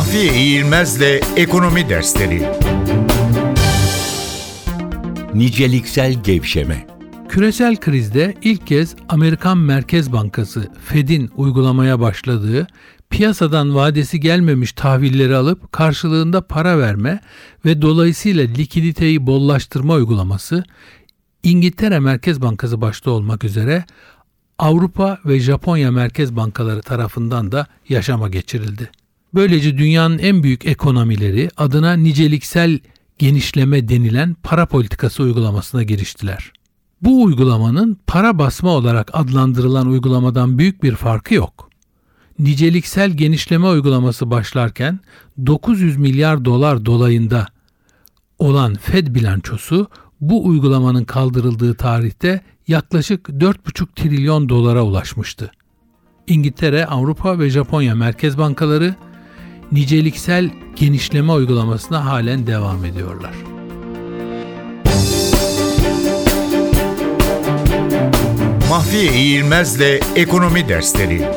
Mahfiye İğilmez'le Ekonomi Dersleri Niceliksel gevşeme Küresel krizde ilk kez Amerikan Merkez Bankası Fed'in uygulamaya başladığı piyasadan vadesi gelmemiş tahvilleri alıp karşılığında para verme ve dolayısıyla likiditeyi bollaştırma uygulaması İngiltere Merkez Bankası başta olmak üzere Avrupa ve Japonya Merkez Bankaları tarafından da yaşama geçirildi. Böylece dünyanın en büyük ekonomileri adına niceliksel genişleme denilen para politikası uygulamasına giriştiler. Bu uygulamanın para basma olarak adlandırılan uygulamadan büyük bir farkı yok. Niceliksel genişleme uygulaması başlarken 900 milyar dolar dolayında olan Fed bilançosu bu uygulamanın kaldırıldığı tarihte yaklaşık 4,5 trilyon dolara ulaşmıştı. İngiltere, Avrupa ve Japonya merkez bankaları niceliksel genişleme uygulamasına halen devam ediyorlar. Mahfiye İğilmez'le Ekonomi Dersleri